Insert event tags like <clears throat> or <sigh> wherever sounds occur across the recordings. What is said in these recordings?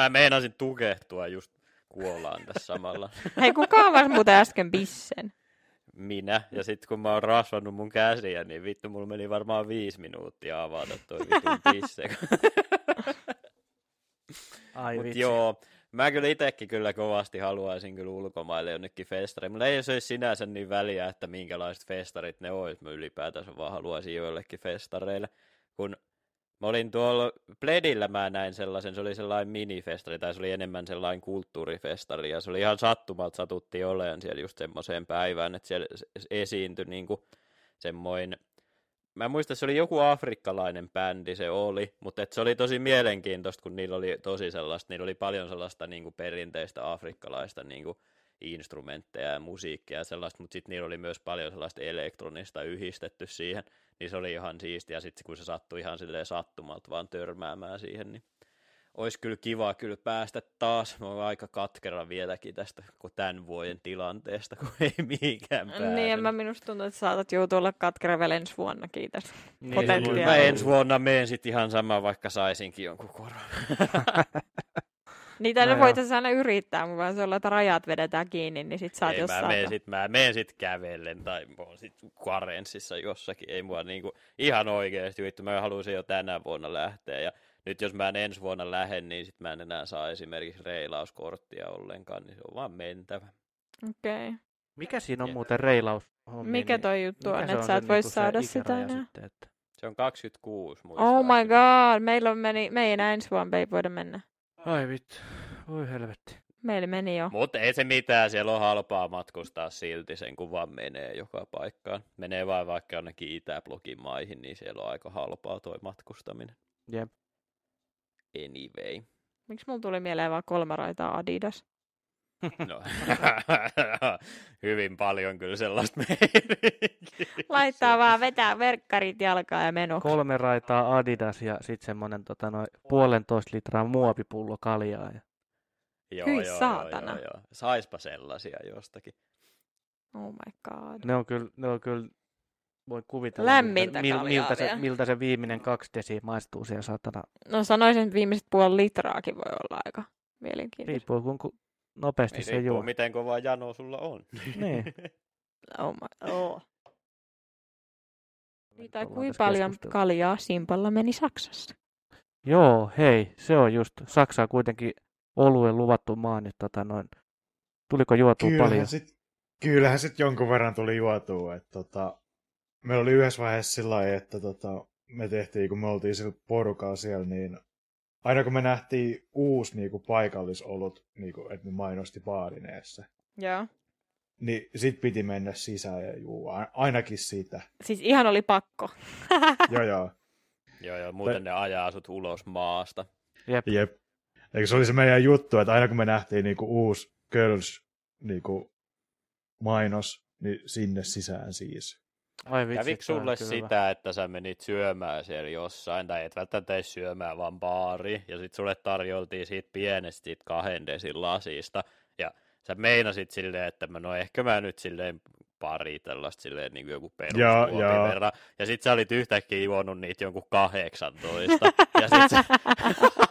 mä meinasin tukehtua just kuolaan tässä samalla. <laughs> Hei, kuka avasi muuten äsken bissen? Minä. Ja sitten kun mä oon rasvannut mun käsiä, niin vittu, mulla meni varmaan viisi minuuttia avata toi vitun pisse. <laughs> Ai Mut vitsi. joo, mä kyllä itekin kyllä kovasti haluaisin kyllä ulkomaille jonnekin festariin. Mulla ei se olisi sinänsä niin väliä, että minkälaiset festarit ne olisi. Mä ylipäätänsä vaan haluaisin joillekin festareille. Kun mä olin tuolla Pledillä mä näin sellaisen, se oli sellainen minifestari, tai se oli enemmän sellainen kulttuurifestari, ja se oli ihan sattumalta satuttiin olemaan siellä just semmoiseen päivään, että siellä esiintyi niinku semmoinen mä en muista, se oli joku afrikkalainen bändi se oli, mutta et se oli tosi mielenkiintoista, kun niillä oli tosi sellaista, niillä oli paljon sellaista niin kuin perinteistä afrikkalaista niin kuin instrumentteja ja musiikkia ja sellaista, mutta sitten niillä oli myös paljon sellaista elektronista yhdistetty siihen, niin se oli ihan siistiä, ja sitten kun se sattui ihan silleen sattumalta vaan törmäämään siihen, niin olisi kyllä kiva kyllä päästä taas. Mä oon aika katkera vieläkin tästä kun tämän vuoden tilanteesta, kun ei mihinkään pääse. Niin, en mä minusta tuntuu, että saatat joutua olla katkera vielä ensi vuonnakin tästä Niin. Mä ensi vuonna meen sit ihan sama, vaikka saisinkin jonkun koron. <laughs> Niitä No voitaisiin aina yrittää, mutta vaan se olla, että rajat vedetään kiinni, niin sit oot ei, mä jossain. meen sit, mä meen sit kävellen tai mä oon sit karenssissa jossakin. Ei mua niinku, ihan oikeesti vittu, mä haluaisin jo tänä vuonna lähteä. Ja nyt jos mä en ensi vuonna lähden, niin sit mä en enää saa esimerkiksi reilauskorttia ollenkaan, niin se on vaan mentävä. Okei. Okay. Mikä siinä on muuten reilaus? Mikä toi juttu mikä on, että sä et voi niinku saada sitä enää? Sitten, että... Se on 26 Oh muistaakseni. my god, meillä on meni, me ei enää ensi vuonna ei voida mennä. Ai vittu, voi helvetti. Meillä meni jo. Mutta ei se mitään, siellä on halpaa matkustaa silti sen, kun vaan menee joka paikkaan. Menee vaan vaikka jonnekin Itäblogin maihin, niin siellä on aika halpaa toi matkustaminen. Jep. Anyway. Miksi mulla tuli mieleen vaan kolme raitaa Adidas? No, <laughs> hyvin paljon kyllä sellaista meininkiä. Laittaa vaan vetää verkkarit jalkaa ja meno. Kolme raitaa Adidas ja sitten semmonen tota, noin puolentoista litraa muovipullo kaljaa. Ja... Joo, Hyi joo, saatana. Joo, joo. Saispa sellaisia jostakin. Oh my god. Ne on kyllä, ne on kyllä voi kuvitella, Lämmintä miltä, mil, miltä, se, kaljaa miltä se viimeinen kaksi desiä maistuu siellä satana. No sanoisin, että viimeiset puoli litraakin voi olla aika mielenkiintoista. Riippuu kun ku- nopeasti Ei se juo. miten kova jano sulla on. Niin. <laughs> Oh my, oh. Niin, kuinka tässä paljon kaljaa Simpalla meni Saksassa? Joo, hei, se on just. Saksa on kuitenkin oluen luvattu maa, niin tota noin. Tuliko juotua paljon? Kyllähän sit, kyllähän sit jonkun verran tuli juotua. Että tota, me oli yhdessä vaiheessa sillä lailla, että tota, me tehtiin, kun me oltiin sillä porukalla siellä, niin aina kun me nähtiin uusi niinku, paikallisolut, niinku, että ne mainosti baarineessa, Joo. niin sit piti mennä sisään ja juu, ainakin sitä. Siis ihan oli pakko. <laughs> joo, joo. joo, joo, muuten ne ajaa sut ulos maasta. Jep. Jep. Eikö se oli se meidän juttu, että aina kun me nähtiin niinku uusi Girls niinku, mainos, niin sinne sisään siis. Ai vitsi, Kävikö sulle kyllä sitä, että sä menit syömään siellä jossain, tai et välttämättä edes syömään, vaan baariin, ja sit sulle tarjoltiin siitä pienestä siitä kahden desin lasista, ja sä meinasit silleen, että mä, no ehkä mä nyt silleen pari tällaista silleen niin kuin joku joo. verran, ja sit sä olit yhtäkkiä juonut niitä jonkun 18, ja sit, sä, <laughs>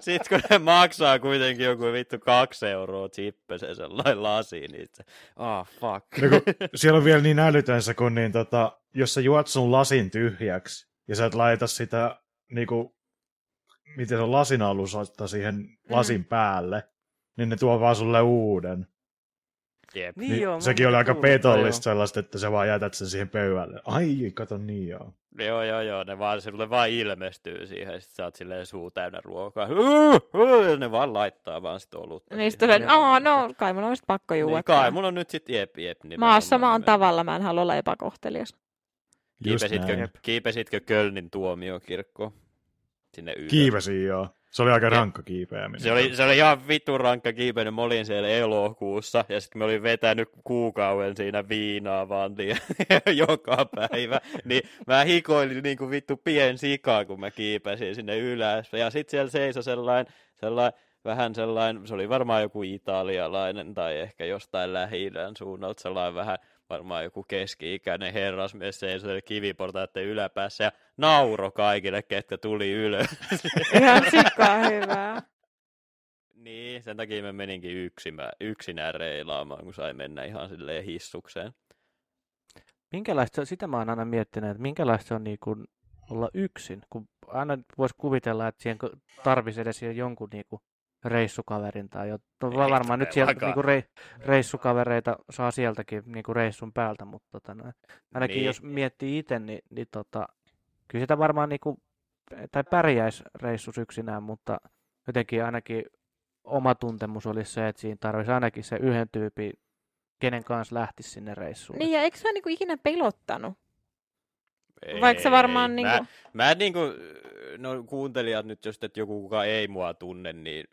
sit kun ne maksaa kuitenkin joku vittu kaksi euroa chippesen sellainen lasi, niin se, ah oh, fuck. No, kun siellä on vielä niin älytön se, kun niin, tota, jos sä juot sun lasin tyhjäksi ja sä et laita sitä, niinku, miten se on lasin alusta siihen lasin päälle, niin ne tuo vaan sulle uuden. Jep. Niin, Niin joo, sekin oli aika petollista sellaista, että sä vaan jätät sen siihen pöydälle. Ai, kato niin joo. Joo, joo, joo, ne vaan, sulle vaan ilmestyy siihen, ja sit sä oot silleen suu täynnä ruokaa. Ja ne vaan laittaa vaan sit olutta. Niin sitten tulee, aa no, kai mun on sit pakko juua. Niin, kai mulla on nyt sit jep, jep. nimenomaan, Maassa mä oon nimenomaan. tavalla, mä en halua olla epäkohtelias. Kiipesitkö, kiipesitkö Kölnin tuomiokirkkoon? Sinne ylös. Kiivesin joo. Se oli aika Ja- rankka kiipeäminen. Se oli, se oli ihan vitun rankka kiipeinen. Mä olin siellä elokuussa ja sitten mä olin vetänyt kuukauden siinä viinaa vaan <laughs> joka päivä. Niin mä hikoilin niin kuin vittu pien sikaa, kun mä kiipesin sinne ylös. Ja sitten siellä seisoi sellainen, sellainen vähän sellainen, se oli varmaan joku italialainen tai ehkä jostain lähi suunnalta sellainen vähän varmaan joku keski-ikäinen herrasmies seisoi kiviportaiden yläpäässä ja nauro kaikille, ketkä tuli ylös. <laughs> Ihan sikkaa hyvää. Niin, sen takia mä meninkin yksimä, yksinään reilaamaan, kun sai mennä ihan silleen hissukseen. Minkälaista sitä mä oon aina miettinyt, että minkälaista se on niin kuin olla yksin, kun aina voisi kuvitella, että siihen tarvisi edes jonkun niin kuin reissukaverin tai jo. No, Ei varmaan nyt sieltä niinku rei, reissukavereita saa sieltäkin niinku reissun päältä, mutta tota, noin, ainakin Niin. jos miettii itse, niin, niin tota, kyllä sitä varmaan niinku, tai pärjäisi reissus yksinään, mutta jotenkin ainakin oma tuntemus olisi se, että siinä tarvitsisi ainakin se yhden tyypin, kenen kanssa lähtisi sinne reissuun. Niin, ja eikö se ole niinku ikinä pelottanut? Vaikka se varmaan Ei, niinku... Mä, mä en niinku, no kuuntelijat nyt just, että joku kuka ei mua tunne, niin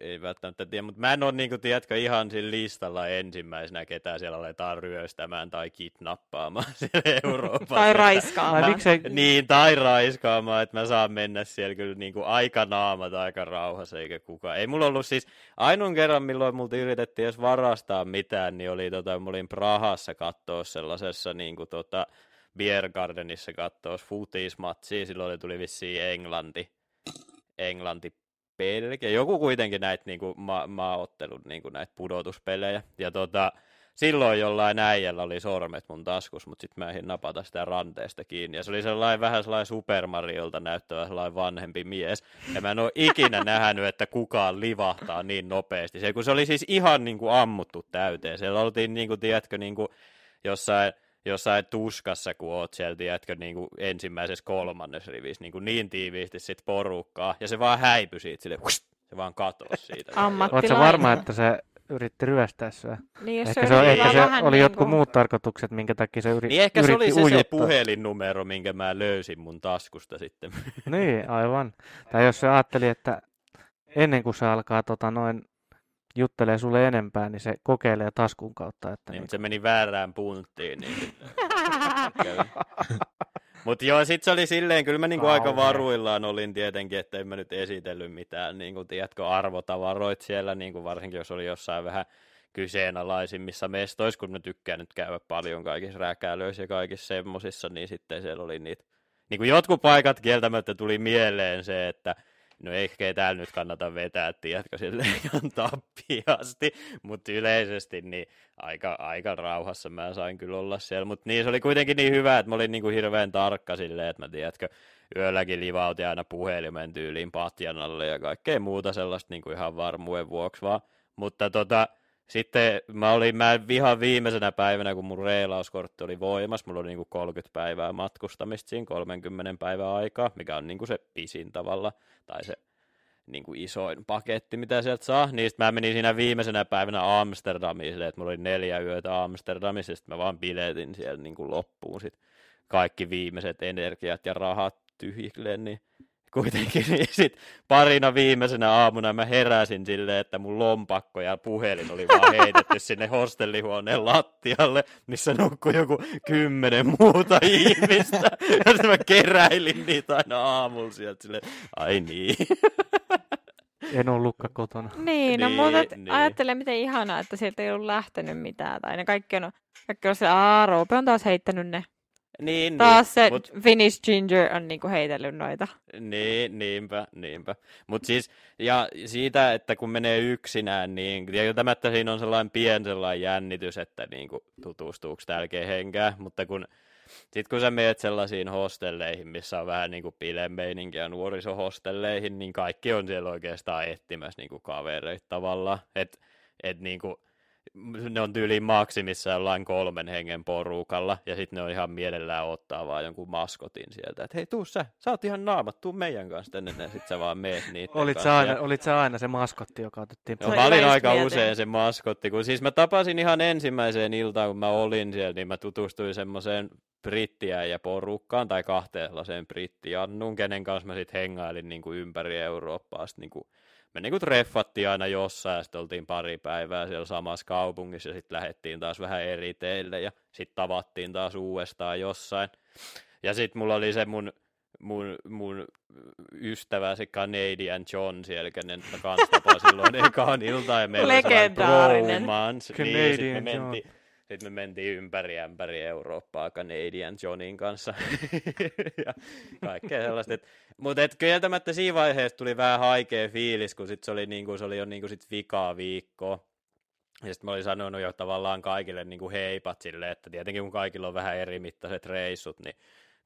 ei välttämättä tiedä, mutta mä en ole niinku, tiedätkö, ihan sillä listalla ensimmäisenä, ketä siellä aletaan ryöstämään tai kidnappaamaan <laughs> siellä Euroopassa. Tai Ai raiskaamaan. miksei, Niin, tai raiskaamaan, että mä saan mennä siellä kyllä niinku aika naamat aika rauhassa eikä kukaan. Ei mulla ollut siis, ainoan kerran milloin multa yritettiin edes varastaa mitään, niin oli tota, mä olin Prahassa kattoo sellaisessa niinku tota, Beer Gardenissa kattoo futismatsia, silloin tuli vissiin Englanti, Englanti Belgia, joku kuitenkin näitä niinku ma- maaottelut, niinku näitä pudotuspelejä, ja tota, silloin jollain äijällä oli sormet mun taskus, mutta sitten mä ehdin napata sitä ranteesta kiinni. Ja se oli sellainen vähän sellainen Super Mariolta näyttävä sellainen vanhempi mies. Ja mä en ole ikinä <laughs> nähnyt, että kukaan livahtaa niin nopeasti. Se, kun se oli siis ihan niin kuin ammuttu täyteen. Siellä oltiin, niin kuin, tiedätkö, niin kuin jossain, jossain tuskassa, kun oot siellä, tiedätkö, niin kuin ensimmäisessä kolmannessa rivissä, niin, kuin niin tiiviisti sit porukkaa. Ja se vaan häipyi siitä, sille, se vaan katosi siitä. <laughs> Tilainen. varma, että se yritti ryöstää sua? Niin, Ehkä se, se, oli ehkä se vähän oli niinku- jotkut muut tarkoitukset, minkä takia se yri, Niin ehkä se yritti oli se, se ujuttaa. puhelinnumero, minkä mä löysin mun taskusta sitten. Niin, aivan. Tai jos se ajatteli, että ennen kuin se alkaa tota, noin juttelee sulle enempää, niin se kokeilee taskun kautta. Että Niin, niin, se meni väärään punttiin. Niin <laughs> mutta joo, sit se oli silleen, kyllä mä niinku aika varuillaan olin tietenkin, että en mä nyt esitellyt mitään, niinku, tiedätkö, arvotavaroit siellä, niinku, varsinkin jos oli jossain vähän kyseenalaisimmissa mestoissa, kun mä tykkään nyt käydä paljon kaikissa rääkäilöissä ja kaikissa semmosissa, niin sitten siellä oli niitä. Niin kuin jotkut paikat kieltämättä tuli mieleen se, että no ehkä täällä nyt kannata vetää, tiedätkö, sille <laughs> ihan tappiasti, mutta yleisesti niin aika, aika rauhassa mä sain kyllä olla siellä, mutta niin se oli kuitenkin niin hyvä, että mä olin niin kuin hirveän tarkka silleen, että mä tiedätkö, yölläkin livautin aina puhelimen tyyliin patjan alle ja kaikkea muuta sellaista niin kuin ihan varmuuden vuoksi vaan, mutta tota, sitten mä olin, mä vihan viimeisenä päivänä, kun mun reilauskortti oli voimassa, mulla oli niinku 30 päivää matkustamista siinä, 30 päivää aikaa, mikä on niinku se pisin tavalla, tai se niinku isoin paketti, mitä sieltä saa. Niin mä menin siinä viimeisenä päivänä Amsterdamiin, silleen, että mulla oli neljä yötä Amsterdamissa, ja sit mä vaan biletin siellä niinku loppuun sit kaikki viimeiset energiat ja rahat tyhjille, niin kuitenkin <laughs> niin sit parina viimeisenä aamuna mä heräsin silleen, että mun lompakko ja puhelin oli vaan heitetty sinne hostellihuoneen lattialle, missä nukkui joku kymmenen muuta <laughs> ihmistä. Ja sitten mä keräilin niitä aina aamulla sieltä silleen, ai niin. <laughs> en ole lukka kotona. Niin, no Niin, mutta niin. ajattele miten ihanaa, että sieltä ei ollut lähtenyt mitään. Tai ne kaikki on, kaikki on se, aah, Roope on taas heittänyt ne. Niin, Taas se mut- Finnish Ginger on niinku heitellyt noita. Niin, niinpä, niinpä. Mutta siis, ja siitä, että kun menee yksinään, niin tietämättä siinä on sellainen pien sellainen jännitys, että niin kuin, tutustuuko täällä kehenkään, mutta kun sitten kun sä meet sellaisiin hostelleihin, missä on vähän niin kuin bilemeininkiä nuorisohostelleihin, niin kaikki on siellä oikeastaan etsimässä niin kuin kavereita tavallaan. Et, et niin kuin, ne on tyyliin maksimissa jollain kolmen hengen porukalla, ja sitten ne on ihan mielellään ottaa vaan jonkun maskotin sieltä, että hei, tuu sä, sä oot ihan naamat, tuu meidän kanssa tänne, ja sit sä vaan meet niitä Olit sä, aina, olit sä aina se maskotti, joka otettiin No, mä oli olin aika just usein se maskotti, kun siis mä tapasin ihan ensimmäiseen iltaan, kun mä olin siellä, niin mä tutustuin semmoiseen brittiä ja porukkaan, tai kahteen sellaiseen brittiannuun, kenen kanssa mä sitten hengailin niin kuin ympäri Eurooppaa. Sit niin kuin, me niin kuin treffattiin aina jossain, ja sitten oltiin pari päivää siellä samassa kaupungissa, ja sitten lähdettiin taas vähän eri teille, ja sitten tavattiin taas uudestaan jossain. Ja sitten mulla oli se mun mun, mun ystävä, se Canadian John siellä, kenen mä kans tapasin silloin ekaan iltaan, ja meillä oli Legendaarinen. bromance. Niin, sit me Canadian mentiin, Sitten me mentiin ympäri ämpäri Eurooppaa Canadian Johnin kanssa. <laughs> ja kaikkea sellaista. Mutta kieltämättä siinä vaiheessa tuli vähän haikea fiilis, kun sit se oli, niinku, se oli jo niinku sit vikaa viikkoa. Ja sitten mä olin sanonut jo tavallaan kaikille niin kuin heipat silleen, että tietenkin kun kaikilla on vähän eri mittaiset reissut, niin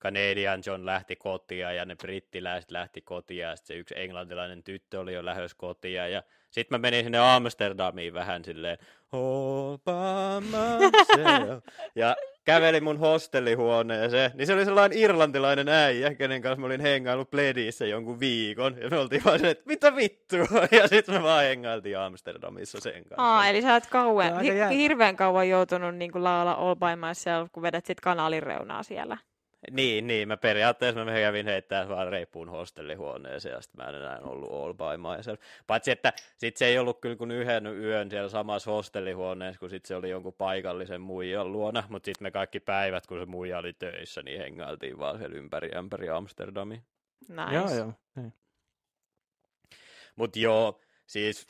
Canadian John lähti kotia ja ne brittiläiset lähti kotia ja se yksi englantilainen tyttö oli jo lähes kotia ja sitten mä menin sinne Amsterdamiin vähän silleen all by myself. ja käveli mun hostellihuoneeseen, niin se oli sellainen irlantilainen äijä, kenen kanssa mä olin hengailut Bledissä jonkun viikon, ja me oltiin vaan se, että mitä vittua, <laughs> ja sitten me vaan hengailtiin Amsterdamissa sen kanssa. Aa, eli sä oot kauan, hi- hirveän kauan joutunut niin laula All by myself, kun vedät sit kanaalin reunaa siellä. Niin, niin, mä periaatteessa mä kävin heittää vaan reippuun hostellihuoneeseen ja sitten mä en enää ollut all by myself. Paitsi, että sit se ei ollut kyllä kuin yhden yön siellä samassa hostellihuoneessa, kun sit se oli jonkun paikallisen muijan luona, mutta sitten me kaikki päivät, kun se muija oli töissä, niin hengailtiin vaan siellä ympäri ämpäri Amsterdamiin. Nice. Joo, joo. Niin. Mutta joo, siis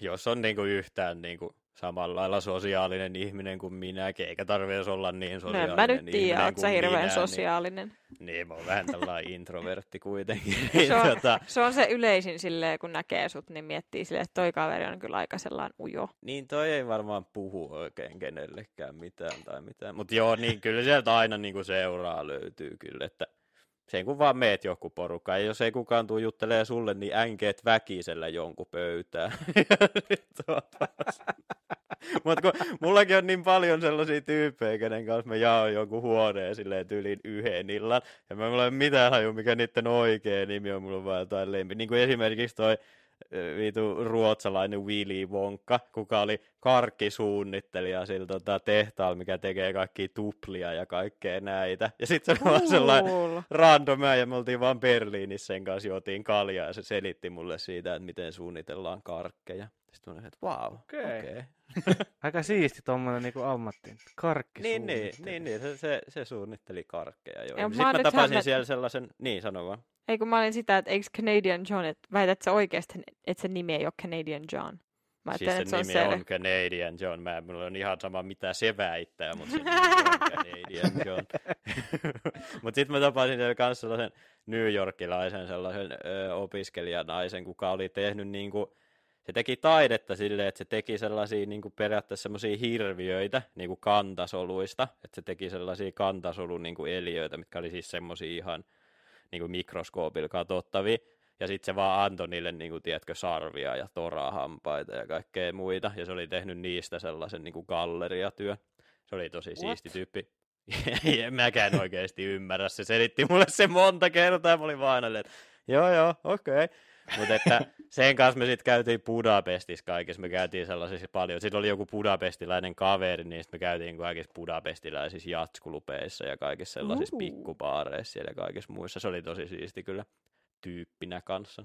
jos on niinku yhtään niinku samalla lailla sosiaalinen ihminen kuin minäkin, eikä tarvitse olla niin sosiaalinen en mä nyt ihminen tiedä, kuin sä hirveän minä, sosiaalinen. Niin, niin, mä oon vähän tällainen <laughs> introvertti kuitenkin. Se on, tota, se on se yleisin silleen, kun näkee sut, niin miettii silleen, että toi kaveri on kyllä aika sellainen ujo. Niin toi ei varmaan puhu oikein kenellekään mitään tai mitään. Mutta joo, niin kyllä sieltä aina niinku seuraa löytyy kyllä, että sen kun vaan meet joku porukka, ja jos ei kukaan tuu juttelee sulle, niin änkeet väkisellä jonkun pöytään. <laughs> Mutta kun mullakin on niin paljon sellaisia tyyppejä, kenen kanssa mä jaoin jonkun huoneen silleen tyyliin yhden illan, ja mä en ole mitään haju, mikä niiden oikea nimi on, mulla on vaan jotain lempi. Niin kuin esimerkiksi toi vitu ruotsalainen Willy Wonka, kuka oli karkkisuunnittelija sillä tota, tehtaalla, mikä tekee kaikkia tuplia ja kaikkea näitä. Ja sitten se oli vaan sellainen random ja me oltiin vaan Berliinissä sen kanssa, juotiin kaljaa ja se selitti mulle siitä, että miten suunnitellaan karkkeja. Sitten mä että vau, okei. Okei. Okay. <laughs> Aika siisti tuommoinen niinku ammatti. Karkki Niin, niin, niin, niin, se, se, se suunnitteli karkkeja jo. Ja mä Sitten mä tapasin hämmä- siellä sellaisen, niin sano vaan. Ei kun mä olin sitä, että eikö Canadian John, että väität sä oikeasti, että se nimi ei ole Canadian John? Mä Siis sen se on nimi se. on Canadian John. Mä, mulla on ihan sama mitä se väittää, mutta se on <laughs> Canadian John. <laughs> mutta sitten mä tapasin siellä kanssa sellaisen New Yorkilaisen sellaisen ö, opiskelijanaisen, kuka oli tehnyt niinku, se teki taidetta silleen, että se teki sellaisia niinku periaatteessa semmoisia hirviöitä niinku kantasoluista, että se teki sellaisia kantasolun niinku eliöitä, mitkä oli siis semmoisia ihan niinku mikroskoopilla katsottavia. Ja sitten se vaan antoi niille, niin kuin, tiedätkö, sarvia ja torahampaita ja kaikkea muita. Ja se oli tehnyt niistä sellaisen niin kuin galleriatyön. Se oli tosi What? siisti tyyppi. <laughs> en mäkään oikeasti ymmärrä. Se selitti mulle se monta kertaa. Mä olin vaan aina, että joo joo, okei. Okay. Mutta että sen kanssa me sitten käytiin Budapestissa kaikissa. Me käytiin sellaisissa paljon. Sitten oli joku budapestilainen kaveri, niin sit me käytiin kaikissa budapestilaisissa jatskulupeissa ja kaikissa sellaisissa Uhu. pikkubaareissa siellä ja kaikissa muissa. Se oli tosi siisti kyllä tyyppinä kanssa.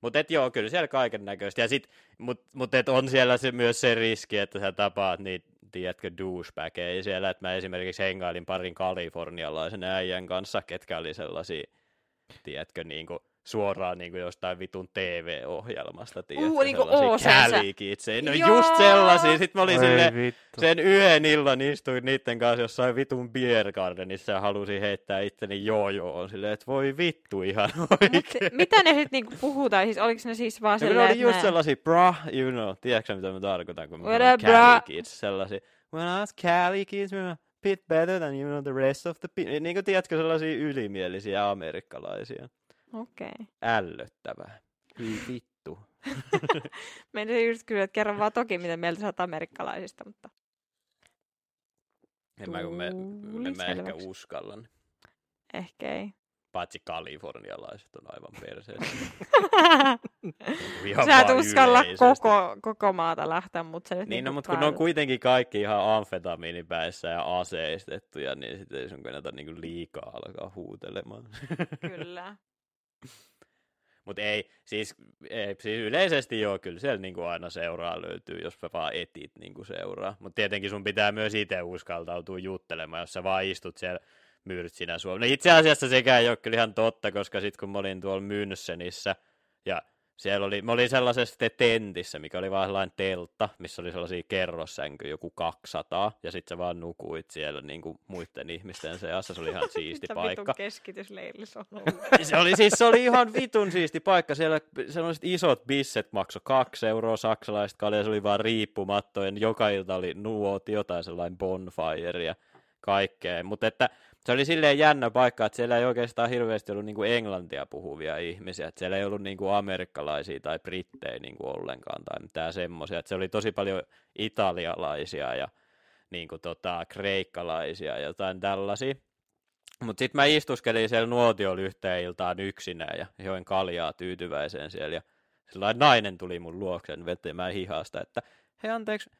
Mutta et joo, kyllä siellä kaiken näköistä. Ja sit, mut, mut et on siellä se, myös se riski, että sä tapaat niitä, tiedätkö, douchebageja siellä. Että mä esimerkiksi hengailin parin kalifornialaisen äijän kanssa, ketkä oli sellaisia, tiedätkö, niinku, suoraan niinku jostain vitun TV-ohjelmasta, tiedätkö, niinku Oceansa. Cali Kidsia. No Joo! just sellaisia. Sitten mä olin vittu. sen yhden illan istuin niiden kanssa jossain vitun beer gardenissa ja halusin heittää itteni joo silleen, että voi vittu ihan Mut, oikein. mitä ne sitten niinku puhutaan? Siis oliko ne siis vaan No, ne oli just ne... sellaisia, bra, you know, tiedätkö mitä mä tarkoitan, kun mä sanon bra? Cali kids, sellaisia, when I was Cali kids, we were a bit better than, you know, the rest of the people. Niin kuin, tiedätkö, sellaisia ylimielisiä amerikkalaisia. Okei. Okay. Ällöttävää. Hyi vittu. <laughs> Meidän just kysyä, että kerro vaan toki, mitä mieltä sä amerikkalaisista, mutta... En mä, kun en mä ehkä uskallan. Ehkä ei. Paitsi kalifornialaiset on aivan perseessä. <laughs> Sä et uskalla koko, koko maata lähteä, mutta se nyt Niin, no, niinku mutta kun ne on kuitenkin kaikki ihan amfetamiinipäissä ja aseistettuja, niin sitten ei sun kannata niinku liikaa alkaa huutelemaan. Kyllä. Mutta ei, siis, ei, siis yleisesti joo, kyllä siellä niinku aina seuraa löytyy, jos sä vaan etit niinku seuraa. Mutta tietenkin sun pitää myös itse uskaltautua juttelemaan, jos sä vaan istut siellä myrtsinä Suomessa. No itse asiassa sekään ei ole kyllä ihan totta, koska sitten kun mä olin tuolla Münchenissä ja siellä oli, mä olin sellaisessa tentissä, mikä oli vaan sellainen teltta, missä oli sellaisia kerrossänkyjä, joku 200, ja sitten sä vaan nukuit siellä niin kuin muiden ihmisten seassa, se oli ihan <laughs> siisti paikka. vitun keskitysleilis on? <laughs> Se oli siis se oli ihan vitun siisti paikka. Siellä sellaiset isot bisset maksoi kaksi euroa saksalaista kaljaa, se oli vaan riippumattojen. Joka ilta oli nuotio tai sellainen bonfire ja kaikkea. Mutta että se oli silleen jännä paikka, että siellä ei oikeastaan hirveästi ollut niinku englantia puhuvia ihmisiä. Että siellä ei ollut niinku amerikkalaisia tai brittejä niinku ollenkaan tai mitään semmoisia. Se oli tosi paljon italialaisia ja niinku tota, kreikkalaisia ja jotain tällaisia. Mutta sitten mä istuskelin siellä nuotiolla yhteen iltaan yksinään ja join kaljaa tyytyväiseen siellä. Ja sellainen nainen tuli mun luokseen vetemään hihasta, että hei anteeksi,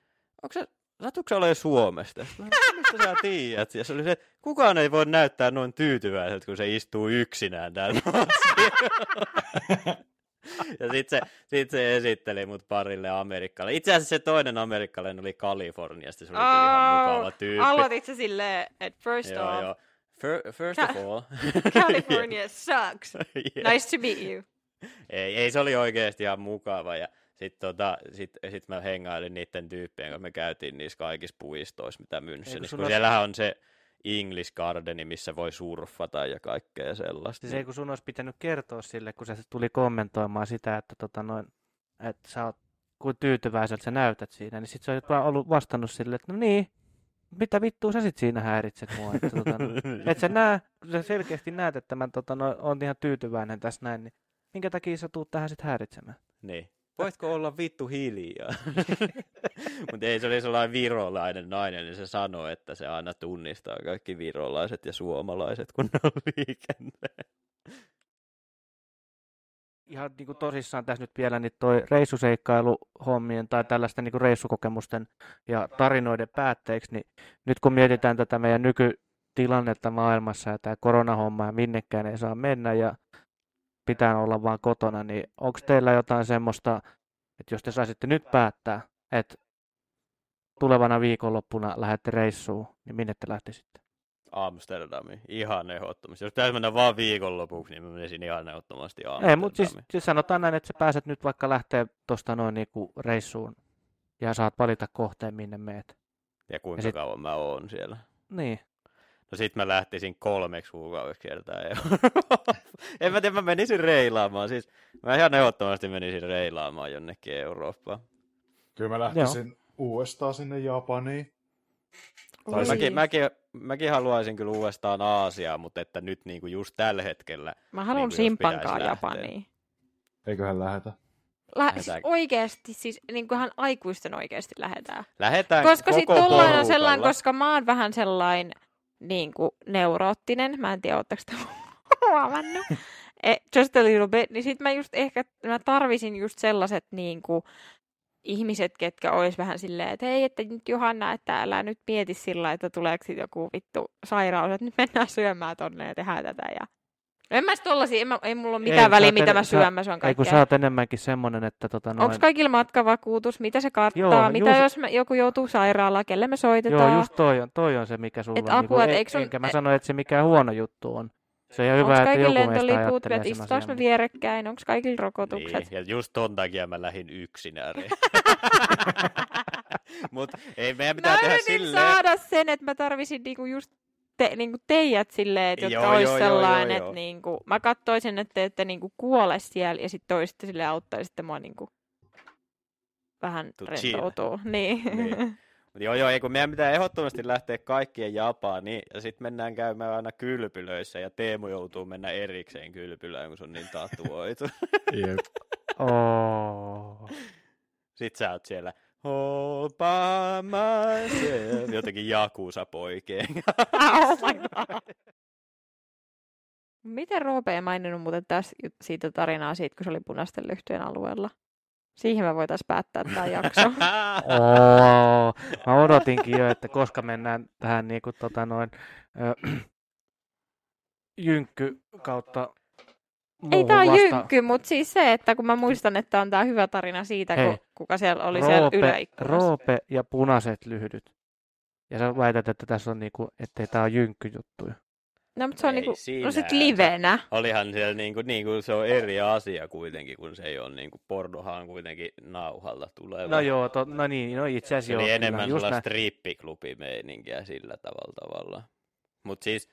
onko se, satuuko sä olemaan Suomesta? <laughs> Mistä sä tiedät? Ja se oli se, että kukaan ei voi näyttää noin tyytyväiseltä, kun se istuu yksinään täällä <laughs> Ja sitten se, sit se esitteli mut parille Amerikalle. Itse asiassa se toinen amerikkalainen oli Kaliforniasta, se oli ihan mukava tyyppi. Aloitit se silleen, että first Joo, off, joo. Fir- First of all. <laughs> California sucks. Yeah. Nice to meet you. Ei, ei, se oli oikeasti ihan mukava. Ja sitten tota, sit, sit mä hengailin niiden tyyppien kanssa. Me käytiin niissä kaikissa puistoissa, mitä Münchenissä. Kun olisi- siellähän on se English Gardeni, missä voi surffata ja kaikkea sellaista. Siis ei kun sun olisi pitänyt kertoa sille, kun se tuli kommentoimaan sitä, että, tota noin, että sä oot, kuin tyytyväiseltä sä näytät siinä, niin sit sä olit vaan ollut vastannut sille, että no niin, mitä vittua sä sit siinä häiritset mua, että tota, <laughs> et sä kun sä selkeästi näet, että mä tota, no, on ihan tyytyväinen tässä näin, niin minkä takia sä tuut tähän sit häiritsemään? Niin. Voitko olla vittu hiljaa? <laughs> Mutta ei, se oli sellainen virolainen nainen, niin se sanoi, että se aina tunnistaa kaikki virolaiset ja suomalaiset, kun ne on liikenteessä. Ihan niin kuin tosissaan tässä nyt vielä niin toi reissuseikkailuhommien tai tällaisten niin kuin reissukokemusten ja tarinoiden päätteeksi, niin nyt kun mietitään tätä meidän nykytilannetta maailmassa ja tämä koronahomma ja minnekään ei saa mennä ja pitää olla vaan kotona, niin onko teillä jotain semmoista, että jos te saisitte nyt päättää, että tulevana viikonloppuna lähdette reissuun, niin minne te lähtisitte? Amsterdamiin. Ihan ehdottomasti. Jos pitäisi mennä vaan viikonlopuksi, niin mä menisin ihan ehdottomasti Amsterdamiin. Ei, mutta siis, siis sanotaan näin, että sä pääset nyt vaikka lähteä tuosta noin niinku reissuun ja saat valita kohteen, minne meet. Ja kuinka ja sit- kauan mä oon siellä. Niin. No sit mä lähtisin kolmeksi kuukaudeksi kiertää <laughs> En mä tiedä, mä menisin reilaamaan. Siis mä ihan ehdottomasti menisin reilaamaan jonnekin Eurooppaan. Kyllä mä lähtisin uudestaan sinne Japaniin. Tai sit- Mäkin, mäkin, mäkin haluaisin kyllä uudestaan Aasiaa, mutta että nyt niinku just tällä hetkellä. Mä haluan Niin kuin simpankaa. Japaniin. Eiköhän lähetä. Lä- siis oikeesti, siis niin kuin ihan aikuisten oikeasti lähdetään. Lähetään Koska sit koko porukalla. sellainen, koska mä oon vähän sellainen niin kuin neuroottinen. Mä en tiedä, ootteko te <laughs> huomannut. Eh, just a little bit. Niin sit mä just ehkä, mä tarvisin just sellaiset niin kuin ihmiset, ketkä ois vähän silleen, että hei, että nyt Johanna, että älä nyt mieti sillä, että tuleeko joku vittu sairaus, että nyt mennään syömään tonne ja tehdään tätä. Ja... En mä sit tollasia, en mä, ei mulla ole mitään Ei, väliä, sä mitä en- mä sä- syön, mä syön Ei kun kaikkea. sä oot enemmänkin semmonen, että tota noin... Onko kaikilla matkavakuutus? Mitä se kattaa? Joo, Mitä just- jos me, joku joutuu sairaalaan? Kelle me soitetaan? Joo, just toi on, toi on se, mikä sulla Et on. apua, et e- eikö sun- Enkä mä et- sano, että se mikään huono juttu on. Se on ihan hyvä, että joku meistä ajattelee että Istutaanko me vierekkäin? Onko kaikilla rokotukset? Niin, ja just ton takia mä lähdin yksinään. <laughs> Mut ei meidän pitää mä tehdä yritin silleen. saada sen, että mä tarvisin niinku just te, niinku teijät silleen, että jotka Joo, joo, sellainen, joo, että joo. niinku, mä kattoisin, että te ette niinku kuole siellä ja sitten toisitte sille auttaisitte mua niinku vähän To rentoutuu. <laughs> Niin. Niin. Mut joo, joo, ei kun meidän pitää ehdottomasti lähteä kaikkien Japaniin, ja sitten mennään käymään aina kylpylöissä, ja Teemu joutuu mennä erikseen kylpylään, kun se on niin tatuoitu. <laughs> Jep. <laughs> Oh. Sitten sä oot siellä, all by myself, jotenkin Jakusa poikeen. <laughs> oh my god. Miten Roope ei maininnut muuten tästä, siitä tarinaa siitä, kun se oli punaisten lyhtyjen alueella? Siihen me voitaisiin päättää tämä jakso. <laughs> Oh. Mä odotinkin jo, että koska mennään tähän niinku tota noin ö, <clears throat> jynkky kautta Ei on vasta- jynkky, mutta siis se, että kun mä muistan, että on tää hyvä tarina siitä, Hei. kun, kuka siellä oli siellä Roope, yläikkunassa. Roope ja punaiset lyhdyt. Ja sä väität, että tässä on niinku, ettei tää on jynkkyjuttuja. No, mutta se on Ei niinku, siinä, no sit livenä. Olihan siellä niinku, niinku, se on eri asia kuitenkin, kun se ei ole niinku, pornohan kuitenkin nauhalla tuleva. No joo, to, no niin, no itse se asiassa joo. enemmän kyllä, just sellaista näin. strippiklubi-meininkiä sillä tavalla tavalla. Mutta siis,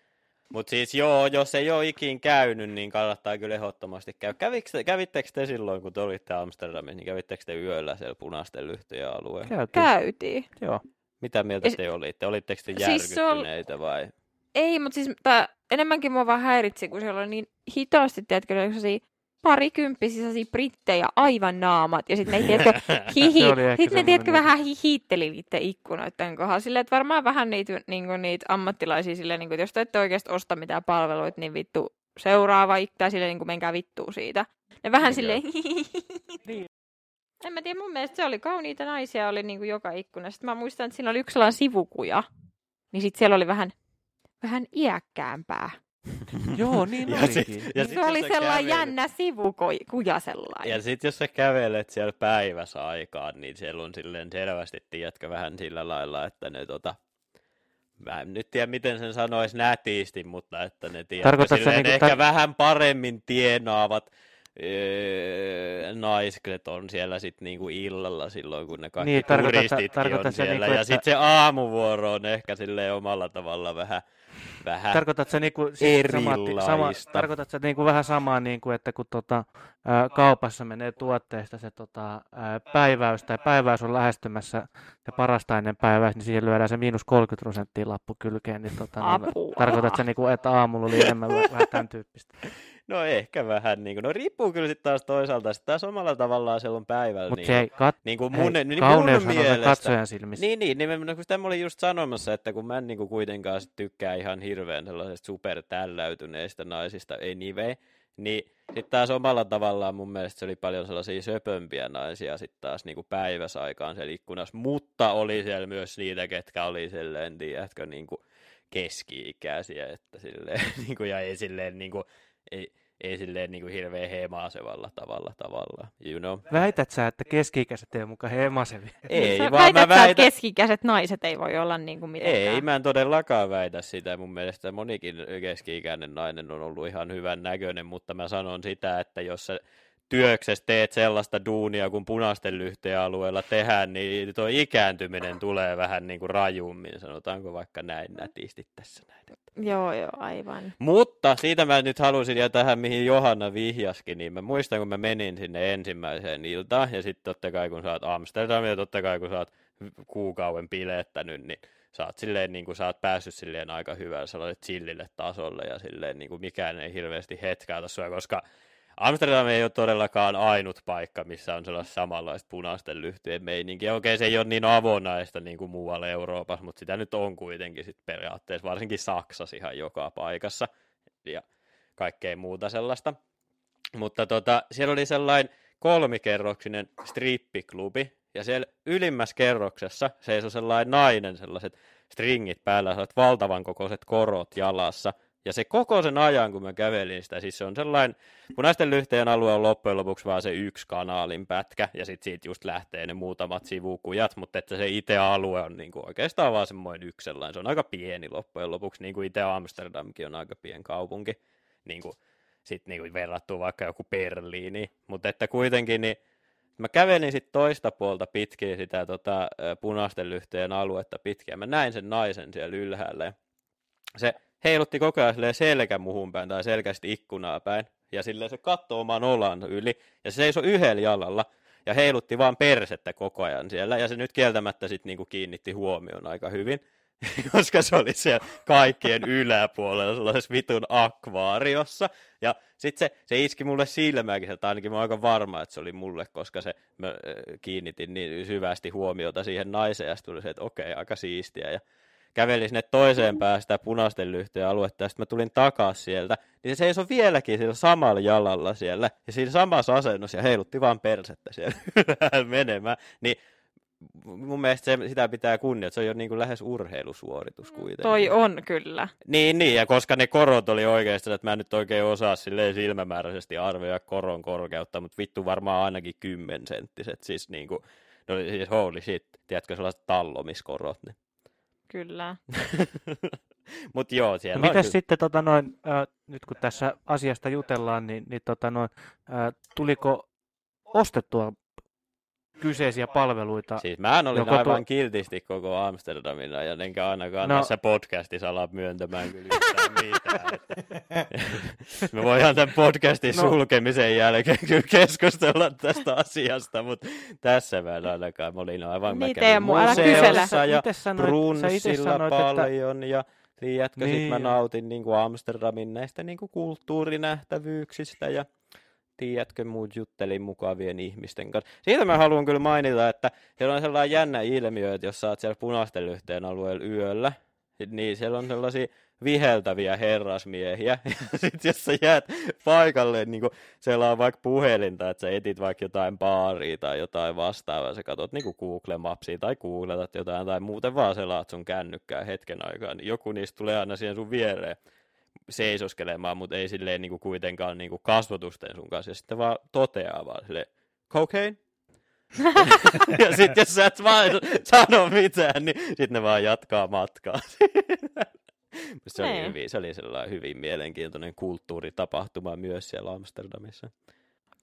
mut siis joo, jos ei ole ikin käynyt, niin kannattaa kyllä ehdottomasti käydä. Kävikö, kävittekö te silloin, kun te olitte Amsterdamissa, niin kävittekö te yöllä siellä punaisten lyhtyjen alueella? Käytiin. Käytiin. Joo. Mitä mieltä te olitte? Olitteko te Siis järkyttyneitä vai? Ei, mutta siis tää, enemmänkin mua vaan häiritsi, kun siellä oli niin hitaasti, tiedätkö, sellaisia parikymppisiä sellaisia brittejä, aivan naamat. Ja sitten <laughs> ne, tiedätkö, hihi. Sitten ne, tiedätkö, vähän hihitteli niiden ikkunoiden kohdalla. Silleen, että varmaan vähän niitä, niinku, niitä ammattilaisia silleen, niinku, että jos te ette oikeasti osta mitään palveluita, niin vittu seuraava ikta, silleen, niinku, menkää vittuun siitä. Ne vähän Niin silleen, <laughs> Niin. en mä tiedä, mun mielestä se oli kauniita naisia, oli niinku joka ikkuna. Sitten mä muistan, että siinä oli yksi sellainen sivukuja. Niin sitten siellä oli vähän, vähän iäkkäämpää. <laughs> Joo, niin Ja olikin. sit- ja se sit oli jos sä sellainen kävelet- jännä sivukuja sellainen. Ja sit jos sä kävelet siellä päivässä aikaan, niin siellä on silleen selvästi, tiedätkö, vähän sillä lailla, että ne tota, mä en nyt tiedä miten sen sanoisi nätisti, mutta että ne tiedätkö, silleen, niinku ehkä tar- vähän paremmin tienaavat öö, naiset on siellä sit niinku illalla silloin, kun ne kaikki Niin, tarkoitat turistitkin tarkoitat on siellä. niinku, ja että- sitten se aamuvuoro on ehkä silleen omalla tavalla vähän, vähän Tarkoitatko sä niinku, siis sama, sama, Erilaista. tarkoitatko sä niinku vähän samaa, niinku, että kun tota, ää, kaupassa menee tuotteista se tota, ää, päiväys tai päiväys on lähestymässä se parasta ennen päiväys, niin siihen lyödään se miinus 30 prosenttia lappu kylkeen. Niin, tota, niin, Apua. tarkoitatko sä niinku, että aamulla oli enemmän vähän vähän tämän tyyppistä? <laughs> No ehkä vähän, niin kuin, no riippuu kyllä sitten taas toisaalta, sitten taas omalla tavallaan silloin päivällä. Mutta niin, se ei, kat, niin kuin hei, mun, niin mun mielestä, katsojan silmissä. Niin, niin, nimenomaan, kun sitä mä olin just sanomassa, että kun mä en niin kuin kuitenkaan sit tykkää ihan hirveän sellaisesta supertälläytyneistä naisista, anyway, niin sitten taas omalla tavallaan mun mielestä se oli paljon sellaisia söpömpiä naisia sitten taas niin kuin päiväsaikaan siellä ikkunassa, mutta oli siellä myös niitä, ketkä oli silleen, tiedätkö, niin kuin keski-ikäisiä, että silleen, <laughs> niin kuin, ja ei silleen, niin kuin, ei, ei silleen niin kuin hirveän hemaasevalla tavalla tavalla, you know. Väität sä, että keski-ikäiset ei ole mukaan hemasevia? Ei, Sä <laughs> vaan väität mä sä, että väitän, keski-ikäiset naiset ei voi olla niin kuin mitenkään. Ei, mä en todellakaan väitä sitä. Mun mielestä monikin keski-ikäinen nainen on ollut ihan hyvän näköinen, mutta mä sanon sitä, että jos sä työksessä teet sellaista duunia, kun punaisten lyhteen alueella tehdään, niin tuo ikääntyminen tulee vähän niin kuin rajummin, sanotaanko vaikka näin nätisti tässä näin. Joo, joo, aivan. Mutta siitä mä nyt halusin ja tähän, mihin Johanna vihjaskin, niin mä muistan, kun mä menin sinne ensimmäiseen iltaan, ja sitten totta kai kun sä oot Amsterdamia, ja totta kai kun sä oot kuukauden pilettänyt, niin sä oot silleen, niin kuin sä oot päässyt silleen aika hyvälle sellaiselle chillille tasolle, ja silleen niin kuin mikään ei hirveästi hetkäytä sua, koska Amsterdam ei ole todellakaan ainut paikka, missä on sellaista samanlaista punaisten lyhtyjen meininkiä. Okei, se ei ole niin avonaista niin kuin muualla Euroopassa, mutta sitä nyt on kuitenkin sit periaatteessa, varsinkin Saksassa ihan joka paikassa ja kaikkea muuta sellaista. Mutta tota, siellä oli sellainen kolmikerroksinen strippiklubi, ja siellä ylimmässä kerroksessa seisoi sellainen nainen, sellaiset stringit päällä, sellaiset valtavan kokoiset korot jalassa, ja se koko sen ajan, kun mä kävelin sitä, siis se on sellainen, punaisten lyhteen alue on loppujen lopuksi vaan se yksi kanaalin pätkä, ja sitten siitä just lähtee ne muutamat sivukujat, mutta että se itse alue on niinku oikeastaan vaan semmoinen yksi sellainen, se on aika pieni loppujen lopuksi, niin kuin itse Amsterdamkin on aika pieni kaupunki, niin kuin, sit niinku verrattuna vaikka joku Berliini, mutta että kuitenkin niin mä kävelin sitten toista puolta pitkin sitä tota, punaisten lyhteen aluetta pitkin, ja mä näin sen naisen siellä ylhäällä, se heilutti koko ajan selkä muhun päin tai selkästi ikkunaa päin. Ja silleen se katsoi oman olan yli. Ja se seisoi yhdellä jalalla. Ja heilutti vaan persettä koko ajan siellä. Ja se nyt kieltämättä sitten niinku kiinnitti huomioon aika hyvin. <laughs> Koska se oli siellä kaikkien yläpuolella sellaisessa vitun akvaariossa. Ja sitten se, se iski mulle silmääkin, että ainakin mä oon aika varma, että se oli mulle, koska se mä, äh, kiinnitin niin syvästi huomiota siihen naiseen. Ja tuli se, että okei, aika siistiä. Ja kävelin sinne toiseen päästä sitä punaisten lyhtyjen aluetta, ja sitten mä tulin takaisin sieltä, niin se seisoi vieläkin sillä samalla jalalla siellä, ja siinä samassa asennossa, ja heilutti vaan persettä siellä <laughs> menemään, niin mun mielestä se, sitä pitää kunnioittaa, se on jo niin kuin lähes urheilusuoritus kuitenkin. Toi on kyllä. Niin, niin, ja koska ne korot oli oikeasti, että mä en nyt oikein osaa silleen silmämääräisesti arvioida koron korkeutta, mutta vittu varmaan ainakin kymmenenttiset, siis niin kuin, no siis holy shit, tiedätkö sellaiset tallomiskorot, niin Kyllä. <laughs> Mut joo, siellä No, on mitäs kyllä- sitten, tota noin, äh, nyt kun tässä asiasta jutellaan, niin, niin tota noin, äh, tuliko ostettua kyseisiä palveluita? Siis mä olin Joko aivan tuo- kiltisti koko Amsterdamin ajan, enkä ainakaan No- tässä podcastissa ala myöntämään kyllä mitään. <laughs> Me voidaan tämän podcastin No. sulkemisen jälkeen kyllä keskustella tästä asiasta, mutta tässä mä en ainakaan. Mä olin aivan, mä kävin museossa ja sanoit, brunssilla sanoit, että paljon ja tiedätkö, niin. sit mä Niin. nautin niin kuin Amsterdamin näistä niin kuin kulttuurinähtävyyksistä ja tiedätkö, muut juttelin mukavien ihmisten kanssa. Siitä mä haluan kyllä mainita, että siellä on sellainen jännä ilmiö, että jos sä oot siellä punaisten lyhteen alueella yöllä, niin siellä on sellaisia viheltäviä herrasmiehiä, <laughs> ja sit jos sä jäät paikalle, niin siellä on vaikka puhelinta, että sä etit vaikka jotain baaria tai jotain vastaavaa, sä katsot niin Google Mapsia tai googletat jotain, tai muuten vaan selaat sun kännykkää hetken aikaa, niin joku niistä tulee aina siihen sun viereen seisoskelemaan, mutta ei silleen niin kuin kuitenkaan niin kuin kasvotusten sun kanssa, ja sitten vaan toteaa vaan silleen, cocaine? <laughs> ja sitten jos sä et vaan sano mitään, niin sitten ne vaan jatkaa matkaa. <laughs> se, oli Niin. hyvin, se oli sellainen hyvin mielenkiintoinen kulttuuritapahtuma myös siellä Amsterdamissa.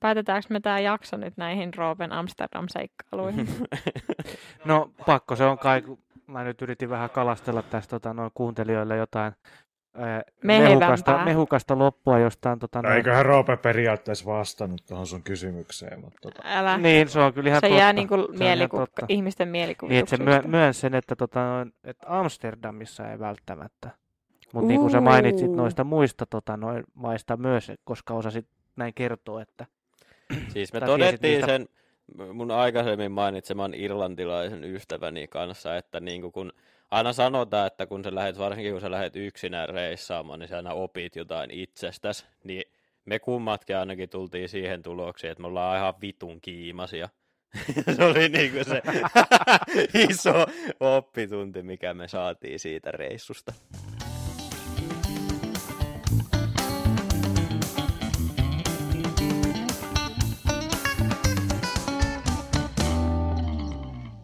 Päätetäänkö me tämä jakso nyt näihin Roopen Amsterdam-seikkailuihin? <laughs> No pakko se on kai, kun mä nyt yritin vähän kalastella tästä tota, noin kuuntelijoille jotain ää, Mehevämpää. mehukasta, mehukasta loppua jostain. Tota, No, eiköhän Roope periaatteessa vastannut tuohon sun kysymykseen, mutta tota, Älä. niin, se on kyllä ihan se totta. jää niinku Se mieliku- totta. ihmisten Niin, että se mielikuvituksesta. myö, myön sen, että, tota, että Amsterdamissa ei välttämättä. Mutta niin kuin sä mainitsit noista muista tota, noin, maista myös, koska osasit näin kertoa, että Siis me todettiin niistä- sen mun aikaisemmin mainitseman irlantilaisen ystäväni kanssa, että niin kuin kun aina sanotaan, että kun sä lähet, varsinkin kun sä lähdet yksinään reissaamaan, niin sä aina opit jotain itsestäsi, niin me kummatkin ainakin tultiin siihen tulokseen, että me ollaan ihan vitun kiimasia. <laughs> se oli niin kuin se <laughs> iso oppitunti, mikä me saatiin siitä reissusta.